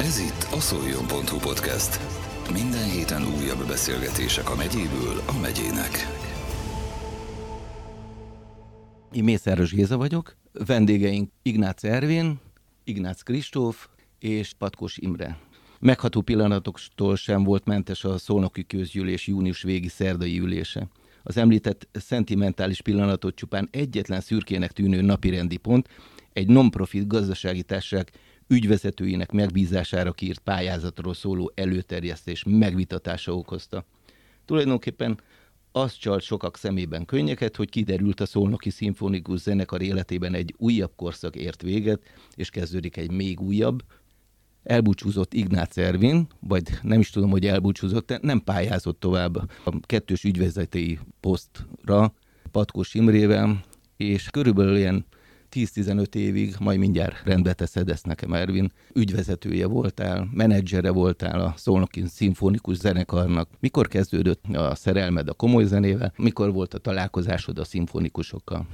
Ez itt a szoljon.hu podcast. Minden héten újabb beszélgetések a megyéből a megyének. Én Mészáros Géza vagyok, vendégeink Ignác Ervin, Ignác Kristóf és Patkos Imre. Megható pillanatoktól sem volt mentes a Szolnoki Közgyűlés június végi szerdai ülése. Az említett szentimentális pillanatot csupán egyetlen szürkének tűnő napirendi pont, egy non-profit gazdasági társaság ügyvezetőinek megbízására kiírt pályázatról szóló előterjesztés megvitatása okozta. Tulajdonképpen az csalt sokak szemében könnyeket, hogy kiderült a Szolnoki Szimfonikus Zenekar életében egy újabb korszak ért véget, és kezdődik egy még újabb, elbúcsúzott Ignác Ervin, vagy nem is tudom, hogy elbúcsúzott, nem pályázott tovább a kettős ügyvezetői posztra Patkós Imrével, és körülbelül ilyen 10-15 évig, majd mindjárt rendbe teszed ezt nekem, Ervin, ügyvezetője voltál, menedzsere voltál a Szolnoki Szimfonikus Zenekarnak. Mikor kezdődött a szerelmed a komoly zenével? Mikor volt a találkozásod a szimfonikusokkal?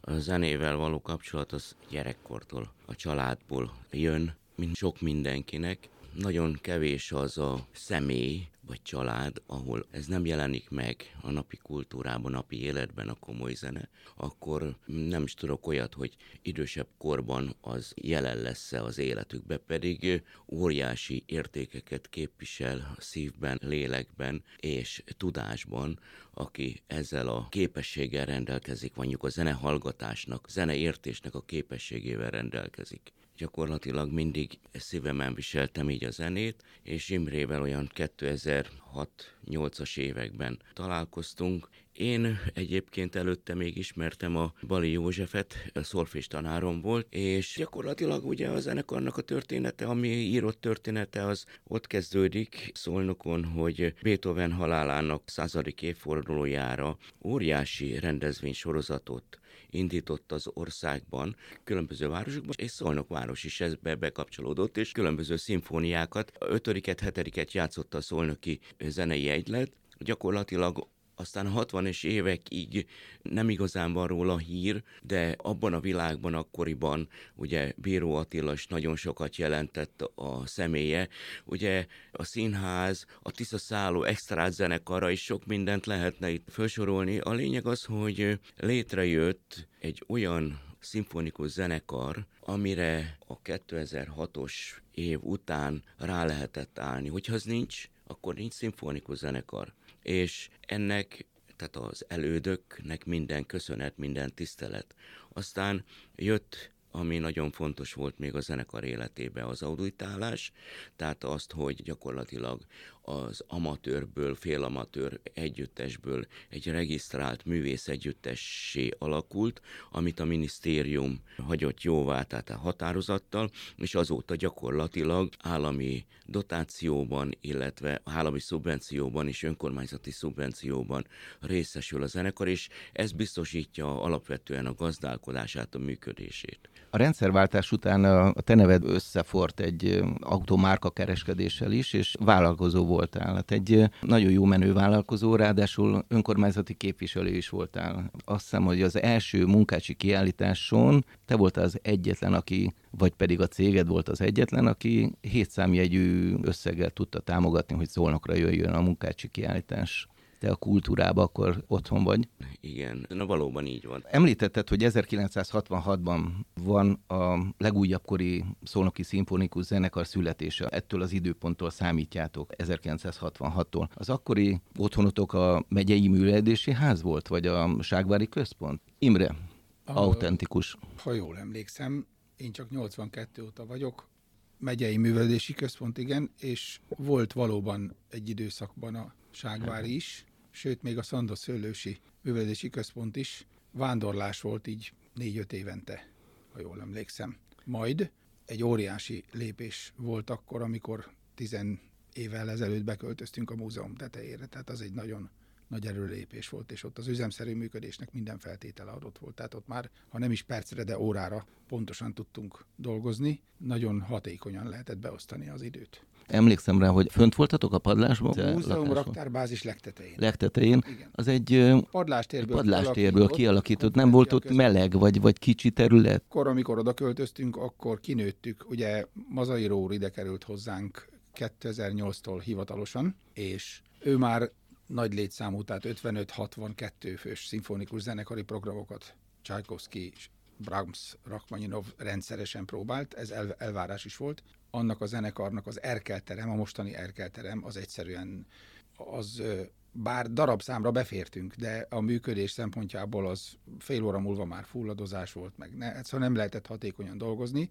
A zenével való kapcsolat az gyerekkortól, a családból jön, mint sok mindenkinek. Nagyon kevés az a személy, vagy család, ahol ez nem jelenik meg a napi kultúrában, napi életben a komoly zene, akkor nem is tudok olyat, hogy idősebb korban az jelen lesz-e az életükbe, pedig óriási értékeket képvisel a szívben, lélekben és tudásban, aki ezzel a képességgel rendelkezik, mondjuk a zenehallgatásnak, zeneértésnek a képességével rendelkezik gyakorlatilag mindig szívemen viseltem így a zenét, és Imrével olyan 2006-8-as években találkoztunk. Én egyébként előtte még ismertem a Bali Józsefet, a szolfés tanárom volt, és gyakorlatilag ugye a zenekarnak a története, ami írott története, az ott kezdődik Szolnokon, hogy Beethoven halálának századik évfordulójára óriási rendezvénysorozatot indított az országban, különböző városokban, és Szolnok város is ezbe bekapcsolódott, és különböző szimfóniákat, ötödiket, hetediket játszotta a szolnoki zenei egylet, gyakorlatilag aztán a 60-es évekig nem igazán van róla hír, de abban a világban akkoriban ugye Bíró Attila is nagyon sokat jelentett a személye. Ugye a színház, a Tisza Szálló extrát zenekara is sok mindent lehetne itt felsorolni. A lényeg az, hogy létrejött egy olyan szimfonikus zenekar, amire a 2006-os év után rá lehetett állni. Hogyha az nincs, akkor nincs szimfonikus zenekar és ennek tehát az elődöknek minden köszönet, minden tisztelet. Aztán jött ami nagyon fontos volt még a zenekar életébe, az auditálás, tehát azt, hogy gyakorlatilag az amatőrből, félamatőr együttesből egy regisztrált művész együttessé alakult, amit a minisztérium hagyott jóvá, tehát a határozattal, és azóta gyakorlatilag állami dotációban, illetve állami szubvencióban és önkormányzati szubvencióban részesül a zenekar, és ez biztosítja alapvetően a gazdálkodását, a működését. A rendszerváltás után a te neved összefort egy automárka kereskedéssel is, és vállalkozó voltál. Hát egy nagyon jó menő vállalkozó, ráadásul önkormányzati képviselő is voltál. Azt hiszem, hogy az első munkácsi kiállításon te voltál az egyetlen, aki, vagy pedig a céged volt az egyetlen, aki hétszámjegyű összeggel tudta támogatni, hogy szolnokra jöjjön a munkácsi kiállítás te a kultúrába akkor otthon vagy. Igen, na valóban így van. Említetted, hogy 1966-ban van a legújabb kori szolnoki szimfonikus zenekar születése. Ettől az időponttól számítjátok, 1966-tól. Az akkori otthonotok a megyei művelési ház volt, vagy a Ságvári Központ? Imre, a, autentikus. Ha jól emlékszem, én csak 82 óta vagyok, megyei művelési központ, igen, és volt valóban egy időszakban a Ságvári is, sőt még a Szandos Szőlősi Művelési Központ is vándorlás volt így négy-öt évente, ha jól emlékszem. Majd egy óriási lépés volt akkor, amikor tizen évvel ezelőtt beköltöztünk a múzeum tetejére, tehát az egy nagyon nagy erőlépés volt, és ott az üzemszerű működésnek minden feltétele adott volt. Tehát ott már, ha nem is percre, de órára pontosan tudtunk dolgozni, nagyon hatékonyan lehetett beosztani az időt. Emlékszem rá, hogy fönt voltatok a padlásban? A múzeum raktárbázis legtetején. Legtetején. Igen. Az egy Padlástérből, padlástérből kialakított, nem volt ott meleg, vagy, vagy kicsi terület? Akkor, amikor oda költöztünk, akkor kinőttük, ugye Mazai Rór ide került hozzánk 2008-tól hivatalosan, és ő már nagy létszámú, tehát 55-62 fős szimfonikus zenekari programokat Tchaikovsky, Brahms, Rachmaninov rendszeresen próbált, ez el, elvárás is volt. Annak a zenekarnak az erkelterem, a mostani erkelterem, az egyszerűen az bár darabszámra befértünk, de a működés szempontjából az fél óra múlva már fulladozás volt, meg ne, szóval nem lehetett hatékonyan dolgozni,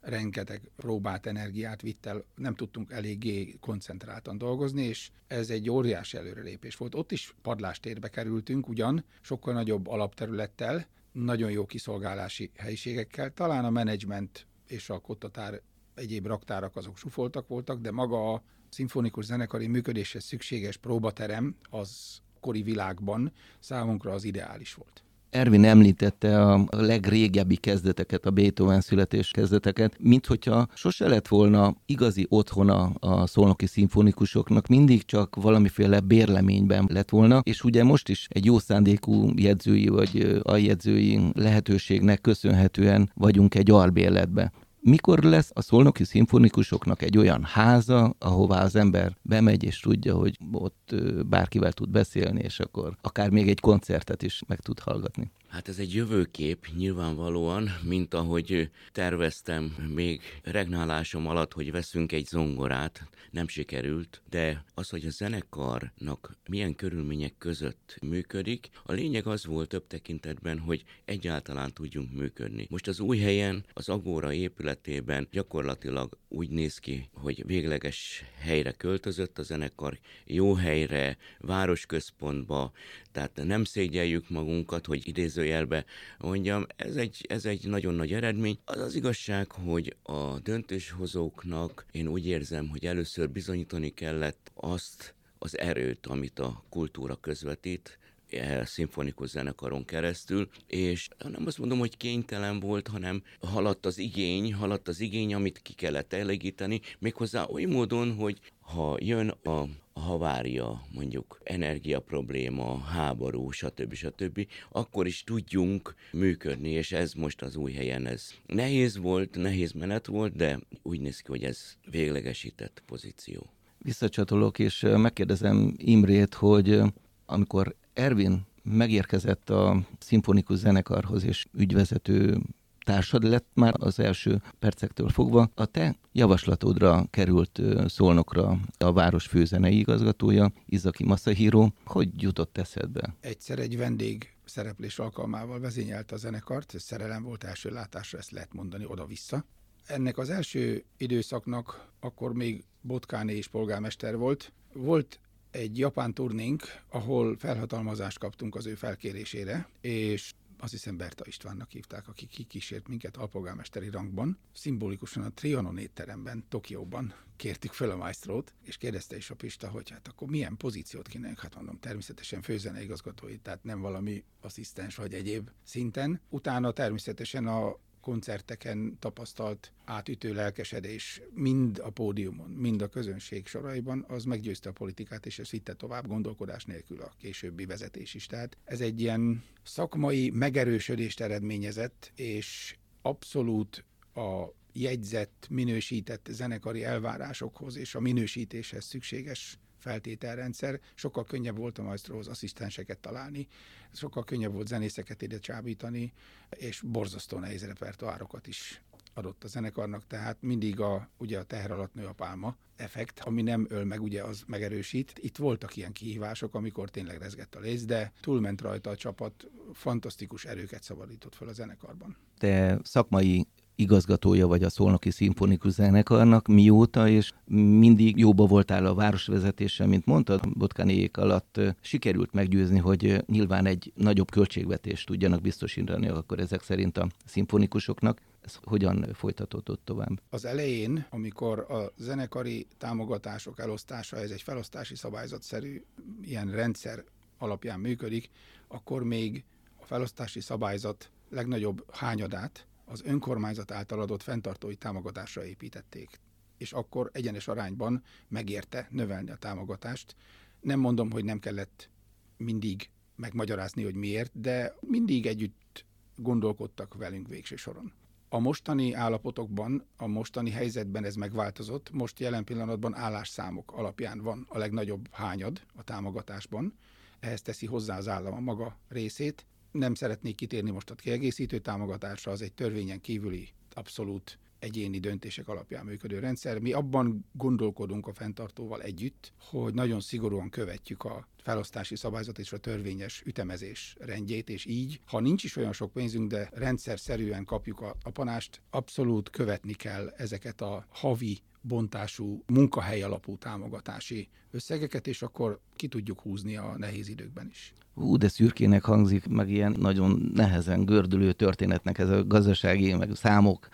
rengeteg próbát, energiát vitt el, nem tudtunk eléggé koncentráltan dolgozni, és ez egy óriási előrelépés volt. Ott is padlástérbe kerültünk, ugyan sokkal nagyobb alapterülettel, nagyon jó kiszolgálási helyiségekkel. Talán a menedzsment és a kottatár egyéb raktárak azok sufoltak voltak, de maga a szimfonikus zenekari működéshez szükséges próbaterem az kori világban számunkra az ideális volt. Ervin említette a legrégebbi kezdeteket, a Beethoven születés kezdeteket, mint hogyha sose lett volna igazi otthona a szolnoki szimfonikusoknak, mindig csak valamiféle bérleményben lett volna, és ugye most is egy jó szándékú jegyzői vagy aljegyzői lehetőségnek köszönhetően vagyunk egy albérletbe. Mikor lesz a szolnoki szimfonikusoknak egy olyan háza, ahová az ember bemegy és tudja, hogy ott bárkivel tud beszélni, és akkor akár még egy koncertet is meg tud hallgatni. Hát ez egy jövőkép nyilvánvalóan, mint ahogy terveztem még regnálásom alatt, hogy veszünk egy zongorát, nem sikerült, de az, hogy a zenekarnak milyen körülmények között működik, a lényeg az volt több tekintetben, hogy egyáltalán tudjunk működni. Most az új helyen, az Agóra épületében gyakorlatilag úgy néz ki, hogy végleges helyre költözött a zenekar, jó helyre, városközpontba, tehát nem szégyeljük magunkat, hogy idézőjelbe mondjam, ez egy, ez egy nagyon nagy eredmény. Az az igazság, hogy a döntéshozóknak én úgy érzem, hogy először bizonyítani kellett azt, az erőt, amit a kultúra közvetít, e, szimfonikus zenekaron keresztül, és nem azt mondom, hogy kénytelen volt, hanem haladt az igény, haladt az igény, amit ki kellett elégíteni, méghozzá oly módon, hogy ha jön a a havária, mondjuk energia probléma, háború, stb. stb., akkor is tudjunk működni, és ez most az új helyen ez nehéz volt, nehéz menet volt, de úgy néz ki, hogy ez véglegesített pozíció. Visszacsatolok, és megkérdezem Imrét, hogy amikor Ervin megérkezett a szimfonikus zenekarhoz, és ügyvezető társad lett már az első percektől fogva. A te javaslatodra került Szolnokra a város főzenei igazgatója, Izaki Masahiro. Hogy jutott eszedbe? Egyszer egy vendég szereplés alkalmával vezényelte a zenekart, ez szerelem volt első látásra, ezt lehet mondani oda-vissza. Ennek az első időszaknak akkor még Botkáné és polgármester volt. Volt egy japán turnénk, ahol felhatalmazást kaptunk az ő felkérésére, és azt hiszem Berta Istvánnak hívták, aki kikísért minket alpolgármesteri rangban. Szimbolikusan a Trianon étteremben, Tokióban kértük fel a maestrót, és kérdezte is a Pista, hogy hát akkor milyen pozíciót kéne, hát mondom, természetesen főzene igazgatói, tehát nem valami asszisztens vagy egyéb szinten. Utána természetesen a koncerteken tapasztalt átütő lelkesedés mind a pódiumon, mind a közönség soraiban, az meggyőzte a politikát, és ez vitte tovább gondolkodás nélkül a későbbi vezetés is. Tehát ez egy ilyen szakmai megerősödést eredményezett, és abszolút a jegyzett, minősített zenekari elvárásokhoz és a minősítéshez szükséges feltételrendszer, sokkal könnyebb volt a maestrohoz asszisztenseket találni, sokkal könnyebb volt zenészeket ide csábítani, és borzasztó nehéz repertoárokat is adott a zenekarnak, tehát mindig a, ugye a teher alatt nő a pálma effekt, ami nem öl meg, ugye az megerősít. Itt voltak ilyen kihívások, amikor tényleg rezgett a léz, de túlment rajta a csapat, fantasztikus erőket szabadított fel a zenekarban. Te szakmai igazgatója vagy a Szolnoki Szimfonikus Zenekarnak mióta, és mindig jóba voltál a városvezetéssel, mint mondtad, Botkánék alatt sikerült meggyőzni, hogy nyilván egy nagyobb költségvetést tudjanak biztosítani akkor ezek szerint a szimfonikusoknak. Ez hogyan folytatódott tovább? Az elején, amikor a zenekari támogatások elosztása, ez egy felosztási szabályzatszerű ilyen rendszer alapján működik, akkor még a felosztási szabályzat legnagyobb hányadát az önkormányzat által adott fenntartói támogatásra építették. és akkor egyenes arányban megérte növelni a támogatást. Nem mondom, hogy nem kellett mindig megmagyarázni, hogy miért, de mindig együtt gondolkodtak velünk végső soron. A mostani állapotokban, a mostani helyzetben ez megváltozott. Most jelen pillanatban állásszámok alapján van a legnagyobb hányad a támogatásban. Ehhez teszi hozzá az állam a maga részét. Nem szeretnék kitérni most a kiegészítő támogatásra, az egy törvényen kívüli abszolút egyéni döntések alapján működő rendszer. Mi abban gondolkodunk a fenntartóval együtt, hogy nagyon szigorúan követjük a felosztási szabályzat és a törvényes ütemezés rendjét, és így, ha nincs is olyan sok pénzünk, de rendszer szerűen kapjuk a, a panást, abszolút követni kell ezeket a havi bontású, munkahely alapú támogatási összegeket, és akkor ki tudjuk húzni a nehéz időkben is. Ú, de szürkének hangzik, meg ilyen nagyon nehezen gördülő történetnek ez a gazdasági, meg számok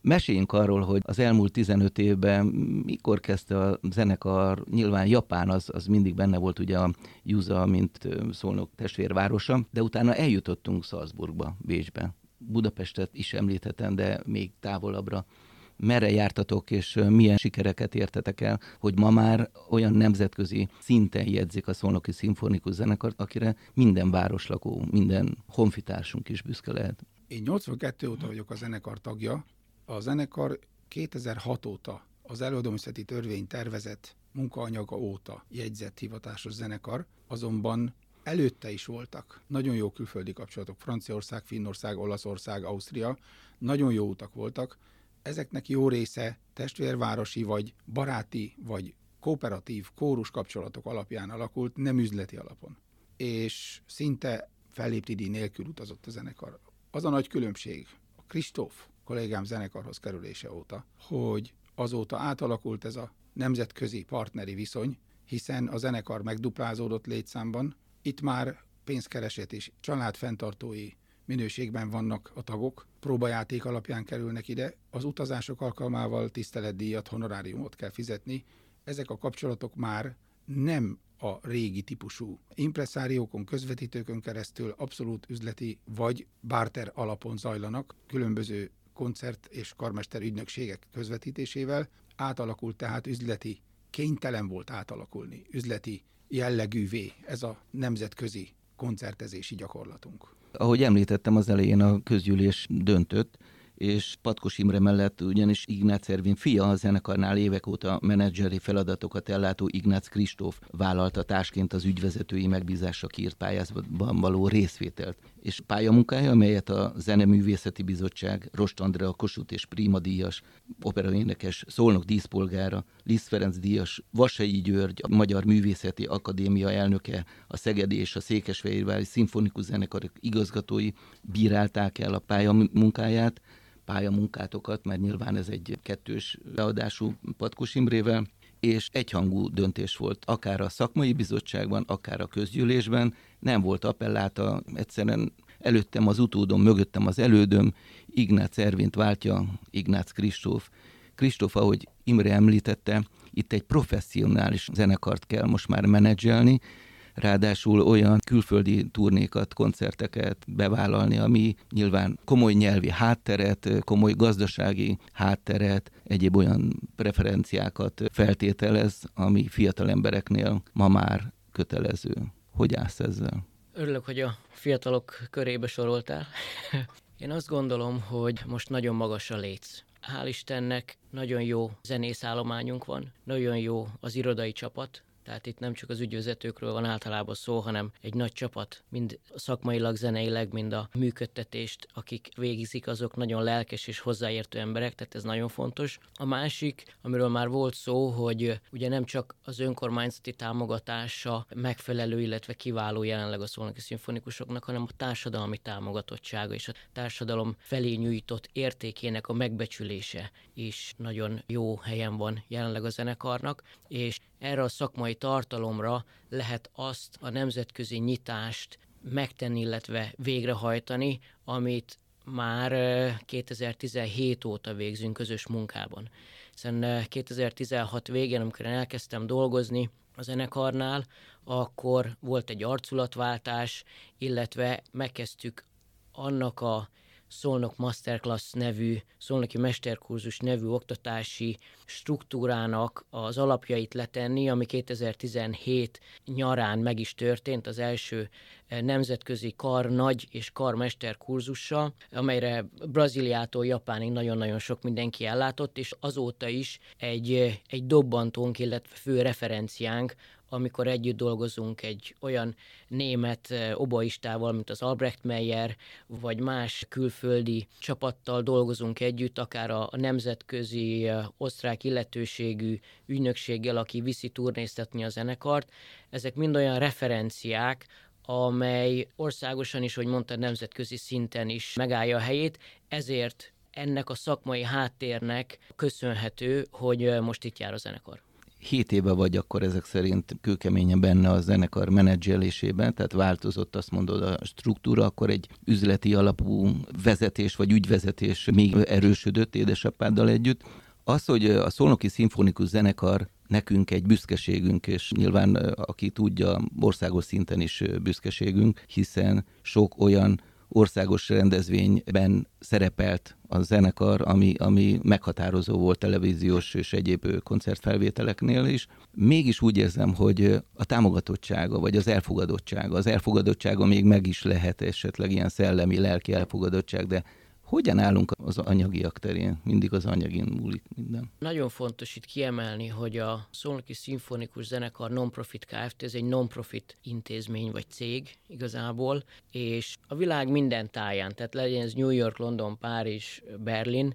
Meséljünk arról, hogy az elmúlt 15 évben mikor kezdte a zenekar, nyilván Japán az, az mindig benne volt ugye a Juza, mint szólnok testvérvárosa, de utána eljutottunk Salzburgba, Bécsbe. Budapestet is említhetem, de még távolabbra. Merre jártatok, és milyen sikereket értetek el, hogy ma már olyan nemzetközi szinten jegyzik a Szolnoki Szimfonikus Zenekart, akire minden városlakó, minden honfitársunk is büszke lehet. Én 82 óta vagyok a zenekar tagja, a zenekar 2006 óta az előadóművészeti törvény tervezett munkaanyaga óta jegyzett hivatásos zenekar, azonban előtte is voltak. Nagyon jó külföldi kapcsolatok, Franciaország, Finnország, Olaszország, Ausztria, nagyon jó utak voltak, ezeknek jó része testvérvárosi, vagy baráti, vagy kooperatív, kórus kapcsolatok alapján alakult, nem üzleti alapon. És szinte felléptidi nélkül utazott a zenekar. Az a nagy különbség, a Kristóf kollégám zenekarhoz kerülése óta, hogy azóta átalakult ez a nemzetközi partneri viszony, hiszen a zenekar megduplázódott létszámban, itt már pénzkereset és családfenntartói minőségben vannak a tagok, próbajáték alapján kerülnek ide, az utazások alkalmával tiszteletdíjat, honoráriumot kell fizetni, ezek a kapcsolatok már nem a régi típusú impresszáriókon, közvetítőkön keresztül abszolút üzleti vagy barter alapon zajlanak, különböző koncert és karmester ügynökségek közvetítésével, átalakult tehát üzleti, kénytelen volt átalakulni, üzleti jellegűvé ez a nemzetközi koncertezési gyakorlatunk. Ahogy említettem az elején, a közgyűlés döntött, és Patkos Imre mellett ugyanis Ignác Ervin fia a zenekarnál évek óta menedzseri feladatokat ellátó Ignác Kristóf vállalta társként az ügyvezetői megbízásra kiírt pályázatban való részvételt. És pályamunkája, amelyet a Zeneművészeti Bizottság, Rost Andrea Kossuth és Prima díjas, operaénekes, Szolnok díszpolgára, Liszt Ferenc díjas, Vasai György, a Magyar Művészeti Akadémia elnöke, a Szegedi és a Székesfehérvári Szimfonikus Zenekarok igazgatói bírálták el a pályamunkáját, pályamunkátokat, mert nyilván ez egy kettős beadású Patkos Imrével, és egyhangú döntés volt, akár a szakmai bizottságban, akár a közgyűlésben, nem volt appelláta, egyszerűen előttem az utódom, mögöttem az elődöm, Ignác Ervint váltja Ignác Kristóf. Kristóf, ahogy Imre említette, itt egy professzionális zenekart kell most már menedzselni, ráadásul olyan külföldi turnékat, koncerteket bevállalni, ami nyilván komoly nyelvi hátteret, komoly gazdasági hátteret, egyéb olyan preferenciákat feltételez, ami fiatal embereknél ma már kötelező. Hogy állsz ezzel? Örülök, hogy a fiatalok körébe soroltál. Én azt gondolom, hogy most nagyon magas a léc. Hál' Istennek nagyon jó zenészállományunk van, nagyon jó az irodai csapat, tehát itt nem csak az ügyvezetőkről van általában szó, hanem egy nagy csapat, mind szakmailag, zeneileg, mind a működtetést, akik végzik, azok nagyon lelkes és hozzáértő emberek, tehát ez nagyon fontos. A másik, amiről már volt szó, hogy ugye nem csak az önkormányzati támogatása megfelelő, illetve kiváló jelenleg a szolnoki szimfonikusoknak, hanem a társadalmi támogatottsága és a társadalom felé nyújtott értékének a megbecsülése is nagyon jó helyen van jelenleg a zenekarnak, és erre a szakmai tartalomra lehet azt a nemzetközi nyitást megtenni, illetve végrehajtani, amit már 2017 óta végzünk közös munkában. Hiszen 2016 végén, amikor én elkezdtem dolgozni a zenekarnál, akkor volt egy arculatváltás, illetve megkezdtük annak a Szolnok Masterclass nevű, Szolnoki Mesterkurzus nevű oktatási struktúrának az alapjait letenni, ami 2017 nyarán meg is történt, az első eh, nemzetközi kar nagy és karmester kurzussal, amelyre Brazíliától Japánig nagyon-nagyon sok mindenki ellátott, és azóta is egy, eh, egy dobbantónk, illetve fő referenciánk amikor együtt dolgozunk egy olyan német eh, oboistával, mint az Albrecht Meyer, vagy más külföldi csapattal dolgozunk együtt, akár a, nemzetközi eh, osztrák illetőségű ügynökséggel, aki viszi turnéztetni a zenekart. Ezek mind olyan referenciák, amely országosan is, hogy mondta, nemzetközi szinten is megállja a helyét, ezért ennek a szakmai háttérnek köszönhető, hogy eh, most itt jár a zenekar. 7 éve vagy akkor ezek szerint kőkeményen benne a zenekar menedzselésében, tehát változott azt mondod a struktúra, akkor egy üzleti alapú vezetés vagy ügyvezetés még erősödött édesapáddal együtt. Az, hogy a Szolnoki Szimfonikus Zenekar nekünk egy büszkeségünk, és nyilván aki tudja, országos szinten is büszkeségünk, hiszen sok olyan országos rendezvényben szerepelt a zenekar, ami, ami meghatározó volt televíziós és egyéb koncertfelvételeknél is. Mégis úgy érzem, hogy a támogatottsága, vagy az elfogadottsága, az elfogadottsága még meg is lehet esetleg ilyen szellemi, lelki elfogadottság, de hogyan állunk az anyagiak terén? Mindig az anyagin múlik minden. Nagyon fontos itt kiemelni, hogy a Szolnoki Szimfonikus Zenekar Non-Profit Kft. ez egy non-profit intézmény vagy cég igazából, és a világ minden táján, tehát legyen ez New York, London, Párizs, Berlin,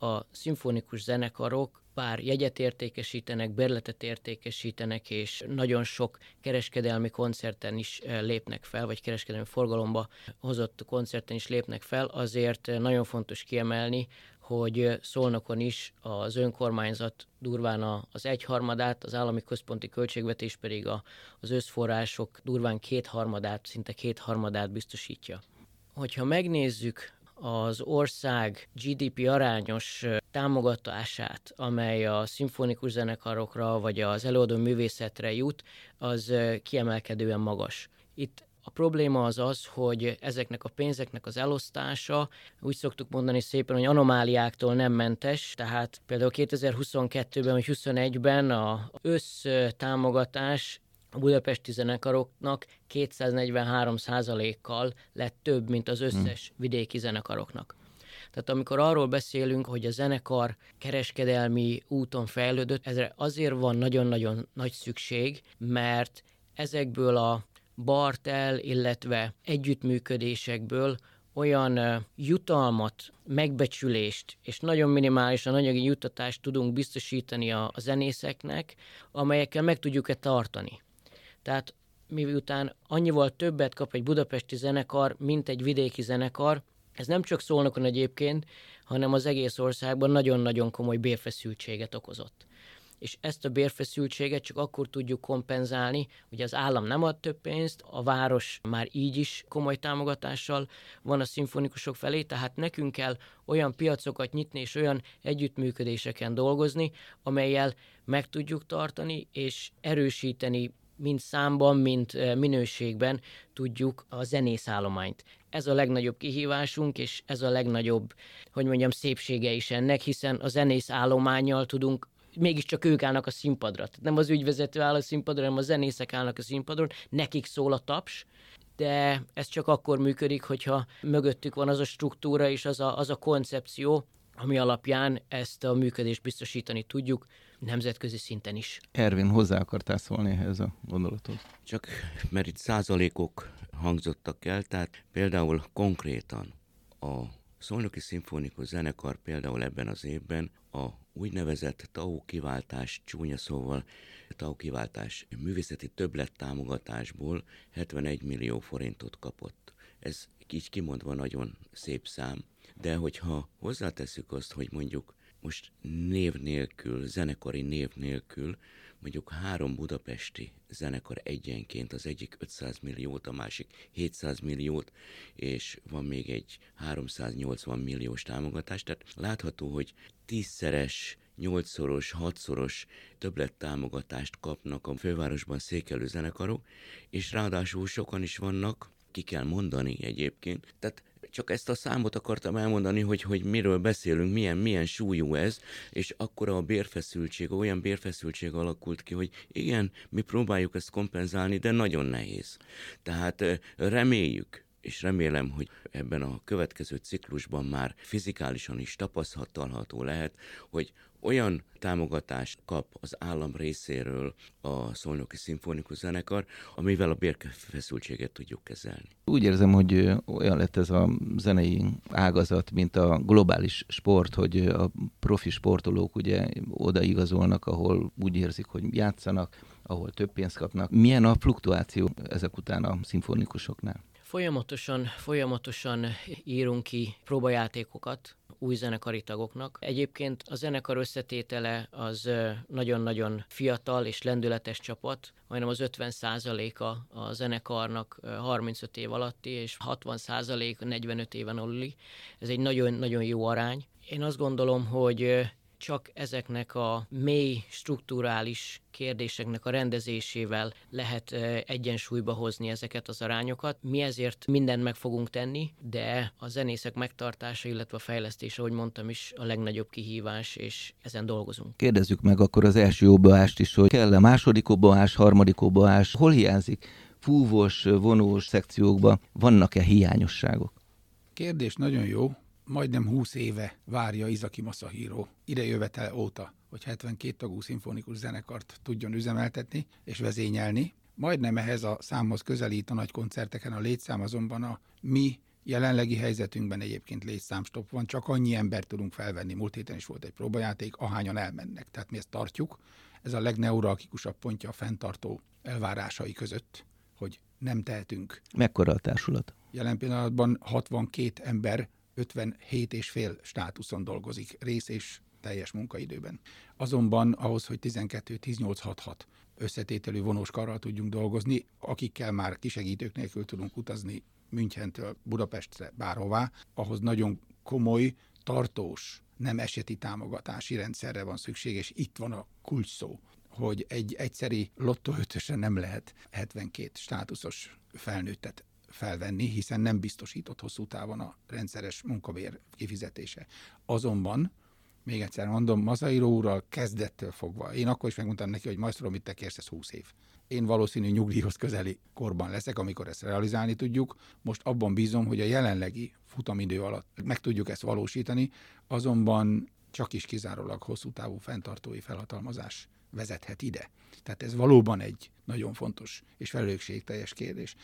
a szimfonikus zenekarok pár jegyet értékesítenek, berletet értékesítenek, és nagyon sok kereskedelmi koncerten is eh, lépnek fel, vagy kereskedelmi forgalomba hozott koncerten is lépnek fel, azért eh, nagyon fontos kiemelni, hogy eh, Szolnokon is az önkormányzat durván az egyharmadát, az állami központi költségvetés pedig a, az összforrások durván kétharmadát, szinte kétharmadát biztosítja. Hogyha megnézzük az ország GDP arányos támogatását, amely a szimfonikus zenekarokra vagy az előadó művészetre jut, az kiemelkedően magas. Itt a probléma az az, hogy ezeknek a pénzeknek az elosztása, úgy szoktuk mondani szépen, hogy anomáliáktól nem mentes, tehát például 2022-ben vagy 2021-ben a össztámogatás a budapesti zenekaroknak 243 kal lett több, mint az összes hmm. vidéki zenekaroknak. Tehát amikor arról beszélünk, hogy a zenekar kereskedelmi úton fejlődött, ezre azért van nagyon-nagyon nagy szükség, mert ezekből a bartel, illetve együttműködésekből olyan jutalmat, megbecsülést és nagyon minimálisan anyagi juttatást tudunk biztosítani a, a zenészeknek, amelyekkel meg tudjuk-e tartani. Tehát miután annyival többet kap egy budapesti zenekar, mint egy vidéki zenekar, ez nem csak szólnokon egyébként, hanem az egész országban nagyon-nagyon komoly bérfeszültséget okozott. És ezt a bérfeszültséget csak akkor tudjuk kompenzálni, hogy az állam nem ad több pénzt, a város már így is komoly támogatással van a szimfonikusok felé, tehát nekünk kell olyan piacokat nyitni és olyan együttműködéseken dolgozni, amelyel meg tudjuk tartani és erősíteni mind számban, mind minőségben tudjuk a zenészállományt. Ez a legnagyobb kihívásunk, és ez a legnagyobb, hogy mondjam, szépsége is ennek, hiszen a zenész állományjal tudunk mégiscsak ők állnak a színpadra. Tehát nem az ügyvezető áll a színpadra, hanem a zenészek állnak a színpadron, nekik szól a taps, de ez csak akkor működik, hogyha mögöttük van az a struktúra és az a, az a koncepció, ami alapján ezt a működést biztosítani tudjuk nemzetközi szinten is. Ervin, hozzá akartál szólni ehhez a gondolatot? Csak mert itt százalékok hangzottak el, tehát például konkrétan a Szolnoki Szimfonikus Zenekar például ebben az évben a úgynevezett TAU kiváltás, csúnya szóval TAU kiváltás művészeti többlet támogatásból 71 millió forintot kapott. Ez így kimondva nagyon szép szám, de hogyha hozzáteszük azt, hogy mondjuk most név nélkül, zenekari név nélkül, mondjuk három budapesti zenekar egyenként, az egyik 500 milliót, a másik 700 milliót, és van még egy 380 milliós támogatás. Tehát látható, hogy tízszeres, nyolcszoros, hatszoros többlet támogatást kapnak a fővárosban székelő zenekarok, és ráadásul sokan is vannak, ki kell mondani egyébként. Tehát Csak ezt a számot akartam elmondani, hogy, hogy miről beszélünk, milyen, milyen súlyú ez, és akkor a bérfeszültség, olyan bérfeszültség alakult ki, hogy igen, mi próbáljuk ezt kompenzálni, de nagyon nehéz. Tehát reméljük, és remélem, hogy ebben a következő ciklusban már fizikálisan is tapasztalható lehet, hogy olyan támogatást kap az állam részéről a Szolnoki Szimfonikus Zenekar, amivel a bérfeszültséget tudjuk kezelni. Úgy érzem, hogy olyan lett ez a zenei ágazat, mint a globális sport, hogy a profi sportolók ugye odaigazolnak, ahol úgy érzik, hogy játszanak, ahol több pénzt kapnak. Milyen a fluktuáció ezek után a szimfonikusoknál? Folyamatosan, folyamatosan írunk ki próbajátékokat új zenekari tagoknak. Egyébként a zenekar összetétele az nagyon-nagyon fiatal és lendületes csapat, majdnem az 50 a a zenekarnak 35 év alatti, és 60% 45 éven aluli. Ez egy nagyon-nagyon jó arány. Én azt gondolom, hogy csak ezeknek a mély strukturális kérdéseknek a rendezésével lehet egyensúlyba hozni ezeket az arányokat. Mi ezért mindent meg fogunk tenni, de a zenészek megtartása, illetve a fejlesztése, ahogy mondtam is, a legnagyobb kihívás, és ezen dolgozunk. Kérdezzük meg akkor az első oboást is, hogy kell-e második oboás, harmadik oboás, hol hiányzik? Fúvós, vonós szekciókban vannak-e hiányosságok? Kérdés nagyon jó majdnem 20 éve várja Izaki Masahiro idejövetele óta, hogy 72 tagú szimfonikus zenekart tudjon üzemeltetni és vezényelni. Majdnem ehhez a számhoz közelít a nagy koncerteken a létszám, azonban a mi jelenlegi helyzetünkben egyébként létszámstop van, csak annyi embert tudunk felvenni. Múlt héten is volt egy próbajáték, ahányan elmennek. Tehát mi ezt tartjuk. Ez a legneuralgikusabb pontja a fenntartó elvárásai között, hogy nem tehetünk. Mekkora a társulat? Jelen pillanatban 62 ember 57 és fél státuszon dolgozik, rész és teljes munkaidőben. Azonban ahhoz, hogy 12-18-6-6 összetételű vonós karral tudjunk dolgozni, akikkel már kisegítők nélkül tudunk utazni Münchentől Budapestre bárhová, ahhoz nagyon komoly, tartós, nem eseti támogatási rendszerre van szükség, és itt van a kulcs szó, hogy egy egyszeri lottó nem lehet 72 státuszos felnőttet felvenni, hiszen nem biztosított hosszú távon a rendszeres munkabér kifizetése. Azonban, még egyszer mondom, Mazairo úrral kezdettől fogva, én akkor is megmondtam neki, hogy majsztrom, mit te kérsz, ez 20 év. Én valószínű nyugdíjhoz közeli korban leszek, amikor ezt realizálni tudjuk. Most abban bízom, hogy a jelenlegi futamidő alatt meg tudjuk ezt valósítani, azonban csak is kizárólag hosszú távú fenntartói felhatalmazás vezethet ide. Tehát ez valóban egy nagyon fontos és felelősségteljes kérdés.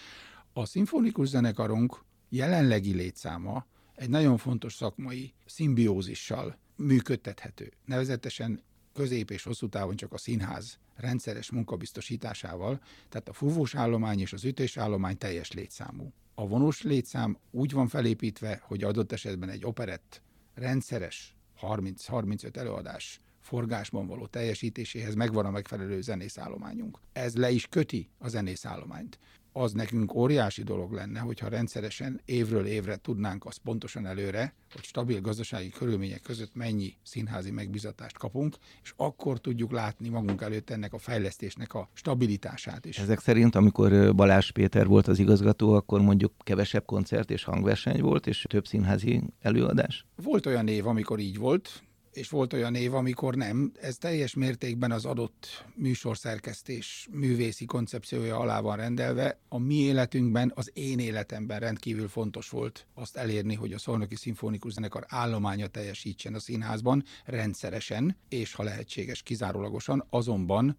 A szimfonikus zenekarunk jelenlegi létszáma egy nagyon fontos szakmai szimbiózissal működtethető. Nevezetesen közép és hosszú távon csak a színház rendszeres munkabiztosításával, tehát a fúvós állomány és az ütés állomány teljes létszámú. A vonós létszám úgy van felépítve, hogy adott esetben egy operett rendszeres 30-35 előadás forgásban való teljesítéséhez megvan a megfelelő zenészállományunk. Ez le is köti a zenészállományt az nekünk óriási dolog lenne, hogyha rendszeresen évről évre tudnánk azt pontosan előre, hogy stabil gazdasági körülmények között mennyi színházi megbizatást kapunk, és akkor tudjuk látni magunk előtt ennek a fejlesztésnek a stabilitását is. Ezek szerint, amikor Balázs Péter volt az igazgató, akkor mondjuk kevesebb koncert és hangverseny volt, és több színházi előadás? Volt olyan év, amikor így volt, és volt olyan év, amikor nem. Ez teljes mértékben az adott műsorszerkesztés művészi koncepciója alá van rendelve. A mi életünkben, az én életemben rendkívül fontos volt azt elérni, hogy a Szolnoki Szimfonikus Zenekar állománya teljesítsen a színházban rendszeresen, és ha lehetséges kizárólagosan, azonban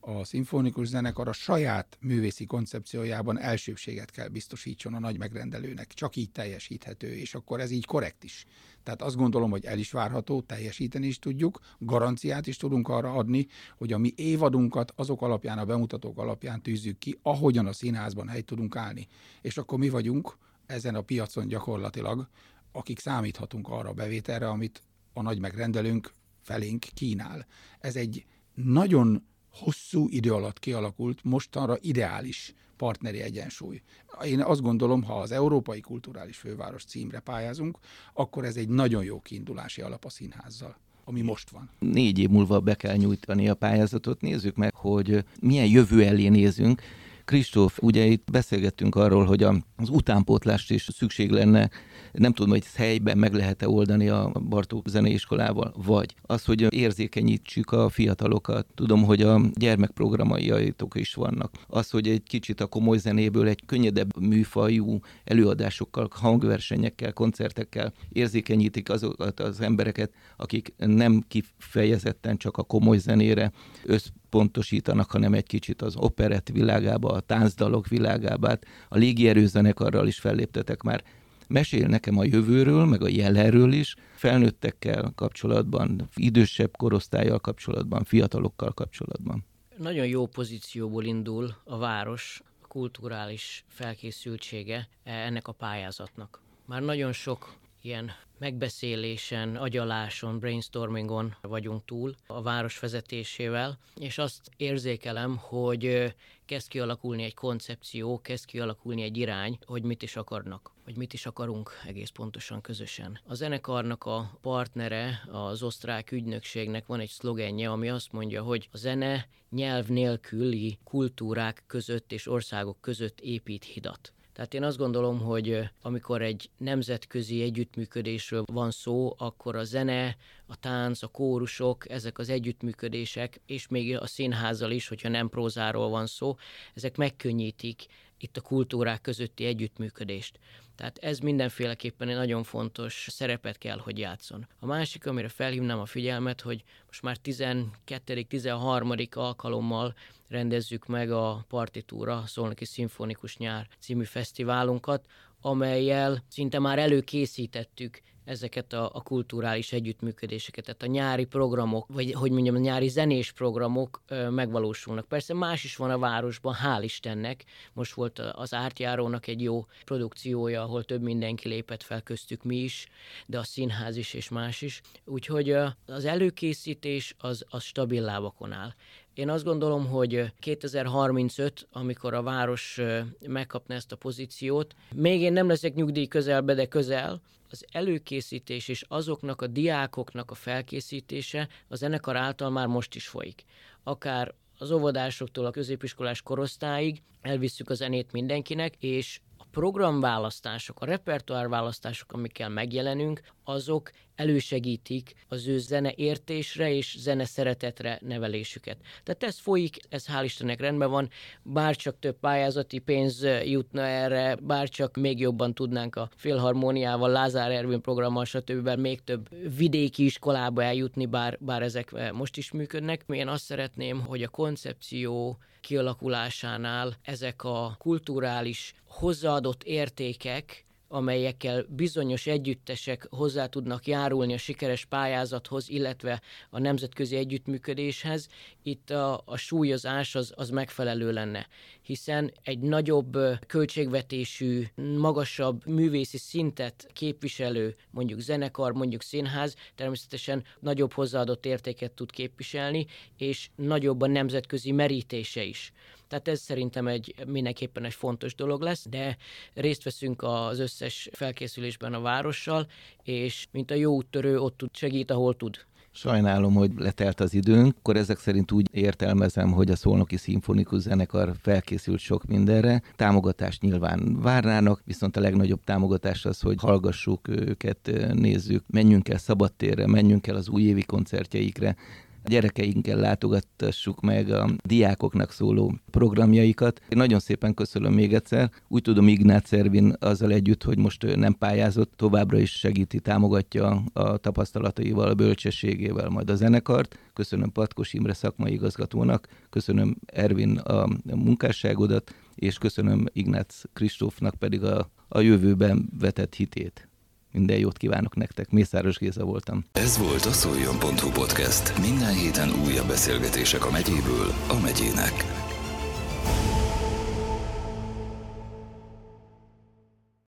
a szimfonikus zenekar a saját művészi koncepciójában elsőbséget kell biztosítson a nagy megrendelőnek. Csak így teljesíthető, és akkor ez így korrekt is. Tehát azt gondolom, hogy el is várható, teljesíteni is tudjuk, garanciát is tudunk arra adni, hogy a mi évadunkat azok alapján, a bemutatók alapján tűzzük ki, ahogyan a színházban helyt tudunk állni. És akkor mi vagyunk ezen a piacon gyakorlatilag, akik számíthatunk arra a bevételre, amit a nagy megrendelőnk felénk kínál. Ez egy nagyon hosszú idő alatt kialakult, mostanra ideális partneri egyensúly. Én azt gondolom, ha az Európai Kulturális Főváros címre pályázunk, akkor ez egy nagyon jó kiindulási alap a színházzal ami most van. Négy év múlva be kell nyújtani a pályázatot, nézzük meg, hogy milyen jövő elé nézünk, Kristóf, ugye itt beszélgettünk arról, hogy az utánpótlást is szükség lenne nem tudom, hogy helyben meg lehet-e oldani a Bartók zeneiskolával, vagy az, hogy érzékenyítsük a fiatalokat. Tudom, hogy a gyermekprogramjaitok is vannak. Az, hogy egy kicsit a komoly zenéből egy könnyedebb műfajú előadásokkal, hangversenyekkel, koncertekkel érzékenyítik azokat az embereket, akik nem kifejezetten csak a komoly zenére összpontosítanak, hanem egy kicsit az operett világába, a táncdalok világába. A légierőzenekarral is felléptetek már mesél nekem a jövőről, meg a jelenről is, felnőttekkel kapcsolatban, idősebb korosztályjal kapcsolatban, fiatalokkal kapcsolatban. Nagyon jó pozícióból indul a város kulturális felkészültsége ennek a pályázatnak. Már nagyon sok ilyen megbeszélésen, agyaláson, brainstormingon vagyunk túl a város vezetésével, és azt érzékelem, hogy kezd kialakulni egy koncepció, kezd kialakulni egy irány, hogy mit is akarnak, hogy mit is akarunk egész pontosan közösen. A zenekarnak a partnere, az osztrák ügynökségnek van egy szlogenje, ami azt mondja, hogy a zene nyelv nélküli kultúrák között és országok között épít hidat. Tehát én azt gondolom, hogy amikor egy nemzetközi együttműködésről van szó, akkor a zene, a tánc, a kórusok, ezek az együttműködések, és még a színházzal is, hogyha nem prózáról van szó, ezek megkönnyítik itt a kultúrák közötti együttműködést. Tehát ez mindenféleképpen egy nagyon fontos szerepet kell, hogy játszon. A másik, amire felhívnám a figyelmet, hogy most már 12. 13. alkalommal rendezzük meg a Partitúra Szolnoki Szimfonikus Nyár című fesztiválunkat, amelyel szinte már előkészítettük ezeket a, a kulturális együttműködéseket, tehát a nyári programok, vagy hogy mondjam, a nyári zenés programok ö, megvalósulnak. Persze más is van a városban, hál' Istennek. Most volt az ártjárónak egy jó produkciója, ahol több mindenki lépett fel, köztük mi is, de a színház is és más is. Úgyhogy az előkészítés az, az stabil lábakon áll. Én azt gondolom, hogy 2035, amikor a város megkapna ezt a pozíciót, még én nem leszek nyugdíj közelbe, de közel, az előkészítés és azoknak a diákoknak a felkészítése a zenekar által már most is folyik. Akár az óvodásoktól a középiskolás korosztályig elvisszük a zenét mindenkinek, és programválasztások, a repertoárválasztások, amikkel megjelenünk, azok elősegítik az ő zene értésre és zene szeretetre nevelésüket. Tehát ez folyik, ez hál' Istennek rendben van, bár csak több pályázati pénz jutna erre, bár csak még jobban tudnánk a filharmóniával, Lázár Ervin programmal, stb. még több vidéki iskolába eljutni, bár, bár ezek most is működnek. Én azt szeretném, hogy a koncepció kialakulásánál ezek a kulturális hozzáadott értékek, amelyekkel bizonyos együttesek hozzá tudnak járulni a sikeres pályázathoz, illetve a nemzetközi együttműködéshez, itt a, a súlyozás az, az megfelelő lenne. Hiszen egy nagyobb költségvetésű, magasabb művészi szintet képviselő, mondjuk zenekar, mondjuk színház, természetesen nagyobb hozzáadott értéket tud képviselni, és nagyobb a nemzetközi merítése is. Tehát ez szerintem egy mindenképpen egy fontos dolog lesz, de részt veszünk az összes felkészülésben a várossal, és mint a jó úttörő ott tud segít, ahol tud. Sajnálom, hogy letelt az időnk, akkor ezek szerint úgy értelmezem, hogy a Szolnoki Szimfonikus Zenekar felkészült sok mindenre. Támogatást nyilván várnának, viszont a legnagyobb támogatás az, hogy hallgassuk őket, nézzük, menjünk el szabadtérre, menjünk el az újévi koncertjeikre, gyerekeinkkel látogattassuk meg a diákoknak szóló programjaikat. Én nagyon szépen köszönöm még egyszer. Úgy tudom, Ignác Szervin azzal együtt, hogy most nem pályázott, továbbra is segíti, támogatja a tapasztalataival, a bölcsességével majd a zenekart. Köszönöm Patkos Imre szakmai igazgatónak, köszönöm Ervin a munkásságodat, és köszönöm Ignác Kristófnak pedig a, a jövőben vetett hitét. Minden jót kívánok nektek, Mészáros Géza voltam. Ez volt a szoljon.hu podcast. Minden héten újabb beszélgetések a megyéből a megyének.